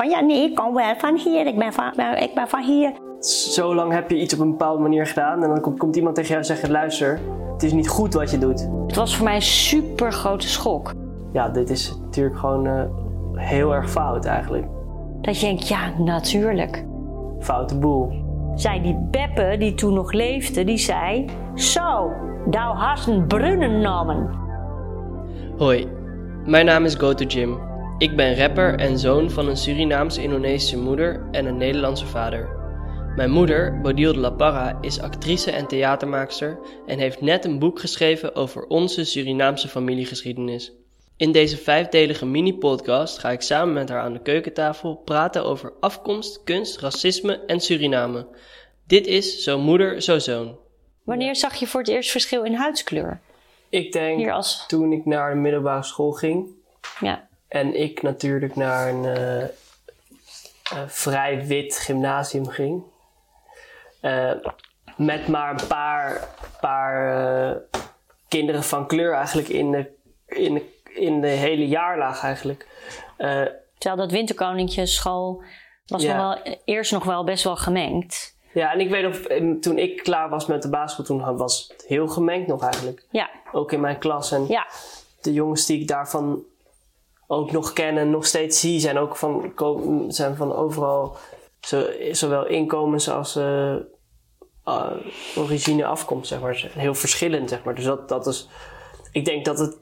Van ja, nee, ik kom wel van hier. Ik ben van, ik ben van hier. Zo lang heb je iets op een bepaalde manier gedaan en dan komt, komt iemand tegen jou en zegt: luister, het is niet goed wat je doet. Het was voor mij een super grote schok. Ja, dit is natuurlijk gewoon eh, heel erg fout eigenlijk. Dat je denkt, ja, natuurlijk. Foute boel. Zij die Beppe, die toen nog leefde, die zei... Zo, thou hast een brunnen namen. Hoi, mijn naam is Goto Jim. Ik ben rapper en zoon van een Surinaams-Indonesische moeder en een Nederlandse vader. Mijn moeder, Bodil de La Parra, is actrice en theatermaakster en heeft net een boek geschreven over onze Surinaamse familiegeschiedenis. In deze vijfdelige mini-podcast ga ik samen met haar aan de keukentafel praten over afkomst, kunst, racisme en Suriname. Dit is Zo Moeder, Zo Zoon. Wanneer zag je voor het eerst verschil in huidskleur? Ik denk Hier als... toen ik naar de middelbare school ging Ja. En ik natuurlijk naar een eh, vrij wit gymnasium ging. Eh, met maar een paar, paar eh, kinderen van kleur eigenlijk in de, in de, in de hele jaarlaag eigenlijk. Terwijl dat winterkoninkje school was Ja. nog wel, eerst nog wel best wel gemengd. ja, en ik weet nog, toen ik klaar was met de basisschool, toen was het heel gemengd nog eigenlijk. Ja, Ook in mijn klas. En ja. de jongens die ik daarvan ook nog ken en nog steeds zie, zijn ook van, zijn van overal, zo, zowel inkomens als uh, origine afkomst, zeg maar. Heel verschillend, zeg maar. Dus dat, dat is, ik denk dat het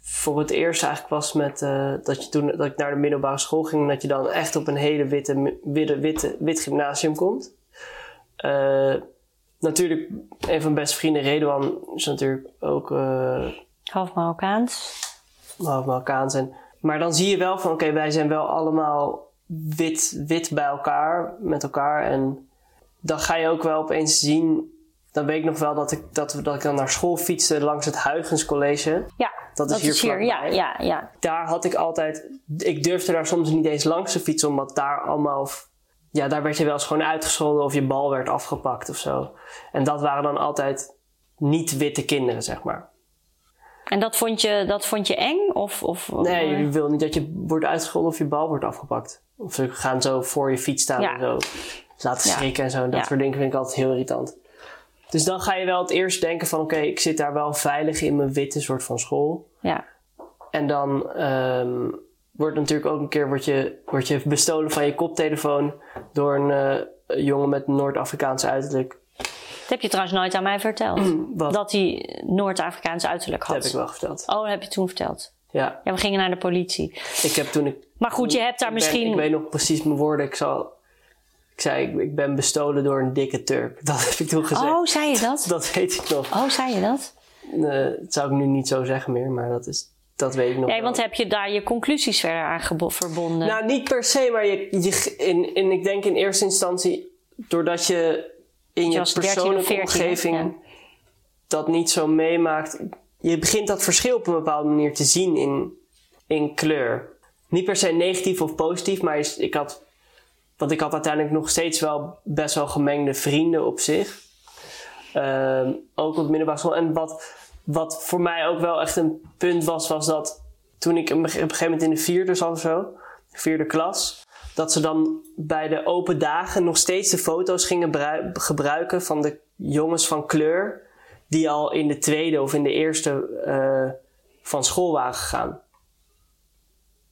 voor het eerst eigenlijk was met, eh, dat, je toen, dat ik naar de middelbare school ging, en dat je dan echt op een hele witte, witte, witte, wit gymnasium komt. Natuurlijk, een van mijn beste vrienden, Redouan, is natuurlijk ook Half Marokkaans. half Marokkaans. En, maar dan zie je wel van, oké, wij zijn wel allemaal wit, wit bij elkaar, met elkaar. En dan ga je ook wel opeens zien, dan weet ik nog wel dat ik, dat, dat ik dan naar school fietste langs het Huygens College. Ja, Dat is hier hier. Ja, ja, ja. Daar had ik altijd, ik durfde daar soms niet eens langs te fietsen, omdat daar allemaal, ja, daar werd je wel eens gewoon uitgescholden of je bal werd afgepakt of zo. En dat waren dan altijd niet witte kinderen, zeg maar. En dat vond je, dat vond je eng? Of, of, Nee, je wil niet dat je wordt uitgescholden of je bal wordt afgepakt. Of ze gaan zo voor je fiets staan Ja. en zo. Laten schrikken en zo. Dat soort dingen vind ik altijd heel irritant. Dus dan ga je wel het eerst denken van... Oké, ik zit daar wel veilig in mijn witte soort van school. Ja. En dan ehm, wordt natuurlijk ook een keer wordt je, wordt je bestolen van je koptelefoon... door een eh, jongen met Noord-Afrikaans uiterlijk. Dat heb je trouwens nooit aan mij verteld. Wat? Dat hij Noord-Afrikaans uiterlijk Dat had. heb ik wel verteld. Oh, dat heb je toen verteld. Ja, Ja, we gingen naar de politie. ik heb toen ik Maar goed, je hebt daar Ik ben- misschien... ik weet nog precies mijn woorden. Ik, zal, ik zei, ik, ik ben bestolen door een dikke Turk. Dat heb ik toen gezegd. Oh, zei je dat? Dat weet ik nog. Oh, zei je dat? Eh, dat zou ik nu niet zo zeggen meer, maar dat, is, dat weet ik nog Nee, want heb je daar je conclusies verder aan verbonden? Nou, niet per se, maar je, je, in, in, ik denk in eerste instantie... doordat je in je was 13 of persoonlijke 14, omgeving ja. dat niet zo meemaakt... je begint dat verschil op een bepaalde manier te zien in, in kleur. Niet per se negatief of positief, maar ik had... Want ik had uiteindelijk nog steeds wel best wel gemengde vrienden op zich. Ehm, ook op de middelbare school. En wat, wat voor mij ook wel echt een punt was, was dat toen ik op een gege- op een gegeven moment in de vierde zat of zo, vierde klas, dat ze dan bij de open dagen nog steeds de foto's gingen brui- gebruiken van de jongens van kleur, die al in de tweede of in de eerste eh, van school waren gegaan.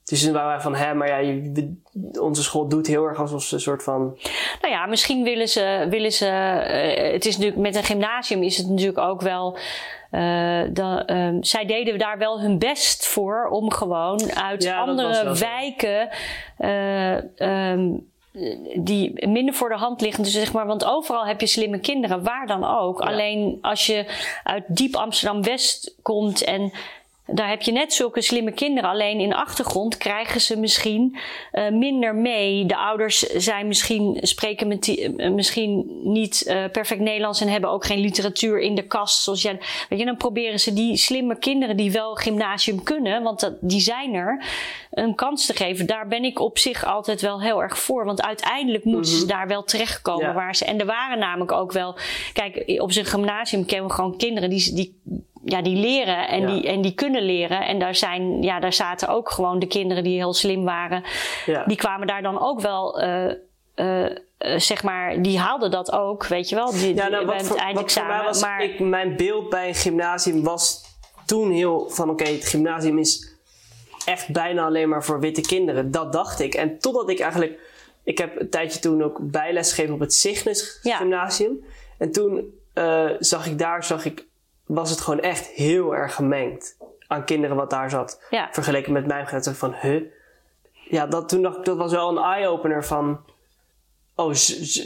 Dus toen waren wij van, hè, maar ja, je- onze school doet heel erg alsof ze een soort van Nou ja, misschien willen ze. Willen ze eh, het is natuurlijk met een gymnasium is het natuurlijk ook wel. eh, ehm, zij deden daar wel hun best voor om gewoon uit Ja, andere wijken. eh, ehm, die minder voor de hand liggen. Dus zeg maar, want overal heb je slimme kinderen, waar dan ook. Alleen als je uit diep Amsterdam West komt en daar heb je net zulke slimme kinderen. Alleen in de achtergrond krijgen ze misschien eh, minder mee. De ouders zijn misschien, spreken met die- eh, misschien niet eh, perfect Nederlands en hebben ook geen literatuur in de kast. Zoals jij, weet je, dan proberen ze die slimme kinderen die wel gymnasium kunnen, want dat, die zijn er, een kans te geven. Daar ben ik op zich altijd wel heel erg voor. Want uiteindelijk moeten ze daar wel terechtkomen Ja. waar ze. En er waren namelijk ook wel. Kijk, op zijn gymnasium kennen we gewoon kinderen die. die ja, die leren en, Ja. die, en die kunnen leren. En daar, zijn, ja, daar zaten ook gewoon de kinderen die heel slim waren. Ja. Die kwamen daar dan ook wel, eh, eh, eh, zeg maar, die haalden dat ook, weet je wel, die, Ja, nou, wat, het voor, wat voor eindexamen. mij was, maar ik, mijn beeld bij een gymnasium was toen heel van oké, het gymnasium is echt bijna alleen maar voor witte kinderen. Dat dacht ik. En totdat ik eigenlijk, ik heb een tijdje toen ook bijles gegeven op het Cygnus Ja. gymnasium. En toen zag ik daar, zag ik, was het gewoon echt heel erg gemengd aan kinderen wat daar zat. Ja. Vergeleken met mijn grens van, huh? Ja, dat, toen dacht ik, dat was wel een eye-opener van, oh,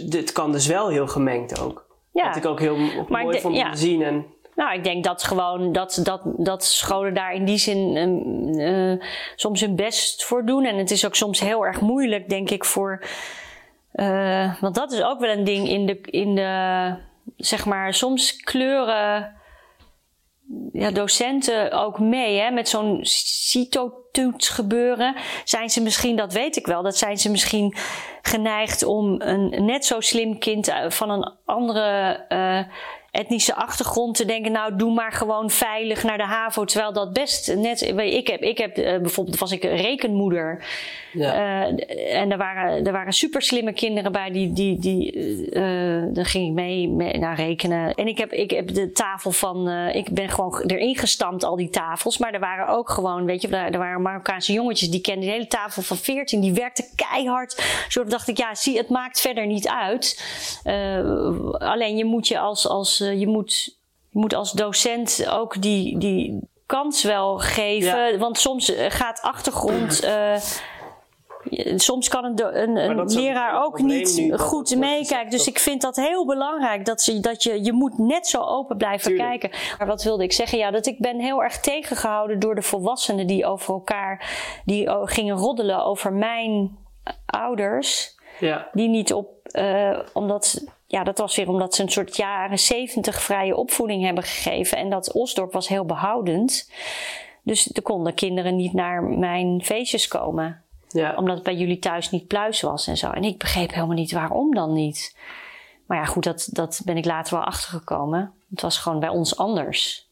dit kan dus wel heel gemengd ook. Ja. Wat ik ook heel Maar mooi vond om ja. te zien. En, Nou, ik denk dat gewoon dat, dat, dat scholen daar in die zin ehm, eh, soms hun best voor doen. En het is ook soms heel erg moeilijk, denk ik, voor. eh, want dat is ook wel een ding in de, in de zeg maar, soms kleuren ja, docenten ook mee, hè, met zo'n CITO-toets gebeuren. Zijn ze misschien, dat weet ik wel, dat zijn ze misschien geneigd om een net zo slim kind eh, van een andere eh, etnische achtergrond te denken, nou doe maar gewoon veilig naar de HAVO, terwijl dat best net, ik heb, ik heb eh, bijvoorbeeld was ik rekenmoeder ja. eh, en er waren, er waren super slimme kinderen bij die, die, die eh, daar ging ik mee, mee naar rekenen. En ik heb, ik heb de tafel van, ik ben gewoon erin gestampt, al die tafels. Maar er waren ook gewoon, weet je, er, waren Marokkaanse jongetjes die kenden de hele tafel van 14, die werkten keihard. Zo dacht ik, ja, zie, het maakt verder niet uit. Alleen je moet je als, als je moet, je moet als docent ook die, die kans wel geven. Ja. Want soms eh, gaat achtergrond. eh, Soms kan een, een, leraar ook niet goed meekijken. Dus ik vind dat heel belangrijk. Dat, ze, dat je, je moet net zo open blijven Tuurlijk. kijken. Maar wat wilde ik zeggen? Ja, dat ik ben heel erg tegengehouden door de volwassenen die over elkaar die gingen roddelen over mijn eh, ouders. Ja. Die niet op, eh, omdat, ja, dat was weer omdat ze een soort jaren zeventig vrije opvoeding hebben gegeven. En dat Osdorp was heel behoudend. Dus er konden kinderen niet naar mijn feestjes komen ja. omdat het bij jullie thuis niet pluis was en zo. En ik begreep helemaal niet waarom dan niet. Maar ja, goed, dat, dat ben ik later wel achtergekomen. Het was gewoon bij ons anders.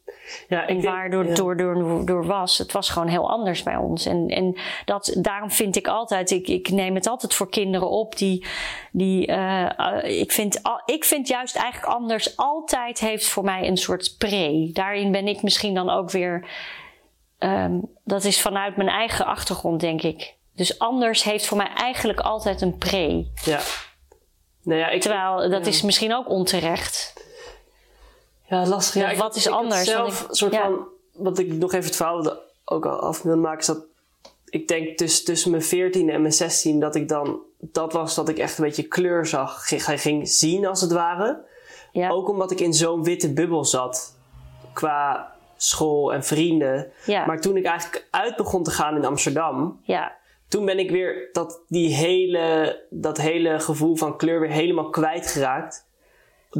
Ja ik En denk- door, ja. door, door, door was, het was gewoon heel anders bij ons. En, en dat, daarom vind ik altijd, ik, ik neem het altijd voor kinderen op die, die eh, eh, ik, vind, al- ik vind juist eigenlijk anders, altijd heeft voor mij een soort pre. Daarin ben ik misschien dan ook weer, ehm, dat is vanuit mijn eigen achtergrond, denk ik. Dus anders heeft voor mij eigenlijk altijd een pre. Ja. Nou ja, ik, Terwijl dat ja. is misschien ook onterecht. Ja, lastig. Ja, Ja, ik- wat is ik anders? Zelf, ik- soort ja. van, wat ik nog even het verhaal ook al af wil maken, is dat ik denk tussen, tussen mijn 14 en mijn 16 dat ik dan, dat was dat ik echt een beetje kleur zag, ging, ging zien als het ware. Ja. Ook omdat ik in zo'n witte bubbel zat qua school en vrienden. Ja. Maar toen ik eigenlijk uit begon te gaan in Amsterdam, ja. toen ben ik weer dat, die hele, dat hele gevoel van kleur weer helemaal kwijtgeraakt.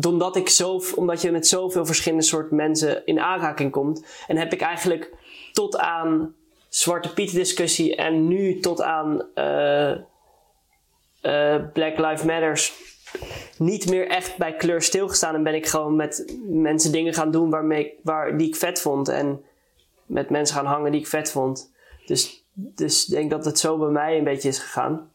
Omdat, ik zo, omdat je met zoveel verschillende soorten mensen in aanraking komt. En heb ik eigenlijk tot aan Zwarte Piet discussie en nu tot aan eh, eh, Black Lives Matters niet meer echt bij kleur stilgestaan. En ben ik gewoon met mensen dingen gaan doen waarmee, waar, die ik vet vond. En met mensen gaan hangen die ik vet vond. Dus, dus ik denk dat het zo bij mij een beetje is gegaan.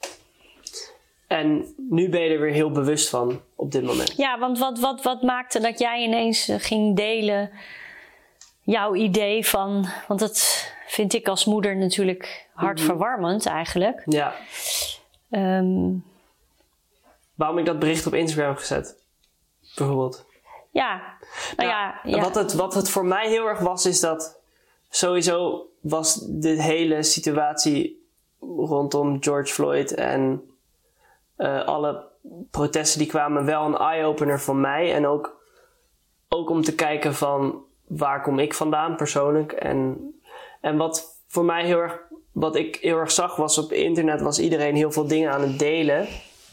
En nu ben je er weer heel bewust van op dit moment. Ja, want wat, wat, wat maakte dat jij ineens eh, ging delen jouw idee van. Want dat vind ik als moeder natuurlijk hartverwarmend eigenlijk. Ja, Ehm, waarom ik dat bericht op Instagram heb gezet. Bijvoorbeeld. ja, nou ja. ja, Wat, het, wat het voor mij heel erg was, is dat sowieso was de hele situatie rondom George Floyd en eh, alle protesten die kwamen wel een eye-opener voor mij. En ook, ook om te kijken van waar kom ik vandaan persoonlijk. En, en wat voor mij heel erg, wat ik heel erg zag was op internet was iedereen heel veel dingen aan het delen.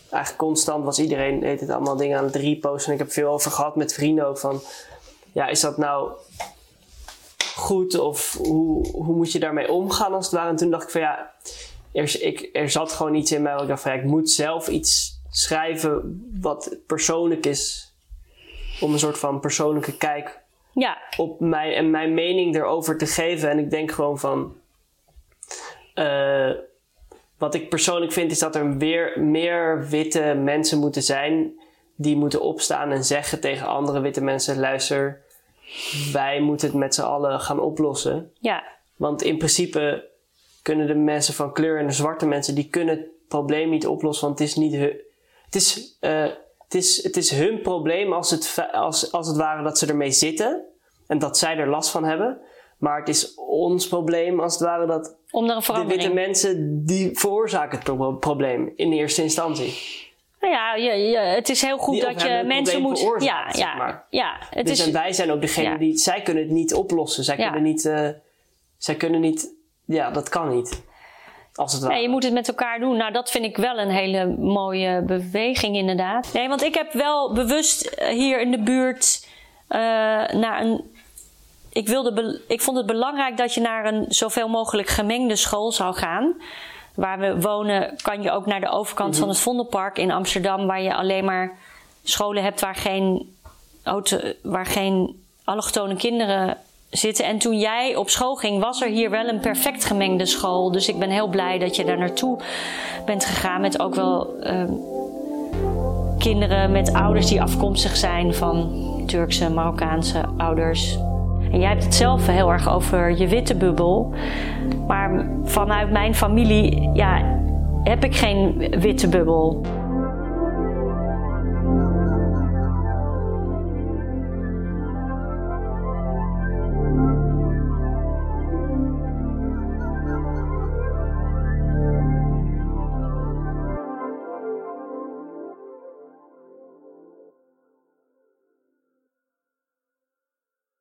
Eigenlijk constant was iedereen deed het allemaal dingen aan het reposten. En ik heb veel over gehad met vrienden ook van ja, is dat nou goed of hoe, hoe moet je daarmee omgaan als het ware? En toen dacht ik van ja, er, ik, er zat gewoon iets in mij waar ik dacht van ja, ik moet zelf iets schrijven wat persoonlijk is. Om een soort van persoonlijke kijk Ja, op mijn, en mijn mening erover te geven. En ik denk gewoon van. eh, wat ik persoonlijk vind is dat er weer meer witte mensen moeten zijn. die moeten opstaan en zeggen tegen andere witte mensen: luister, wij moeten het met z'n allen gaan oplossen. ja, Want in principe kunnen de mensen van kleur en de zwarte mensen, die kunnen het probleem niet oplossen, want het is niet hun. Het is, eh, het is, het is hun probleem als het, als, als het ware dat ze ermee zitten en dat zij er last van hebben. Maar het is ons probleem als het ware dat om er een de witte mensen die veroorzaken het pro- probleem in eerste instantie. Nou ja, je, het is heel goed Die dat je mensen moet. Ja, veroorzaakt, zeg ja, maar. ja. Het dus is, en wij zijn ook degene ja. die, zij kunnen het niet oplossen. Zij Ja. kunnen niet, eh, zij kunnen niet, ja, dat kan niet. Als het. Nee, je moet het met elkaar doen. Nou, dat vind ik wel een hele mooie beweging, inderdaad. Nee, want ik heb wel bewust eh, hier in de buurt eh, naar een. Ik, wilde ik vond het belangrijk dat je naar een zoveel mogelijk gemengde school zou gaan. Waar we wonen, kan je ook naar de overkant van het Vondelpark in Amsterdam, waar je alleen maar scholen hebt waar geen, auto- waar geen allochtone kinderen En toen jij op school ging, was er hier wel een perfect gemengde school. Dus ik ben heel blij dat je daar naartoe bent gegaan met ook wel ehm, kinderen met ouders die afkomstig zijn van Turkse, Marokkaanse ouders. En jij hebt het zelf heel erg over je witte bubbel. Maar vanuit mijn familie ja, heb ik geen witte bubbel.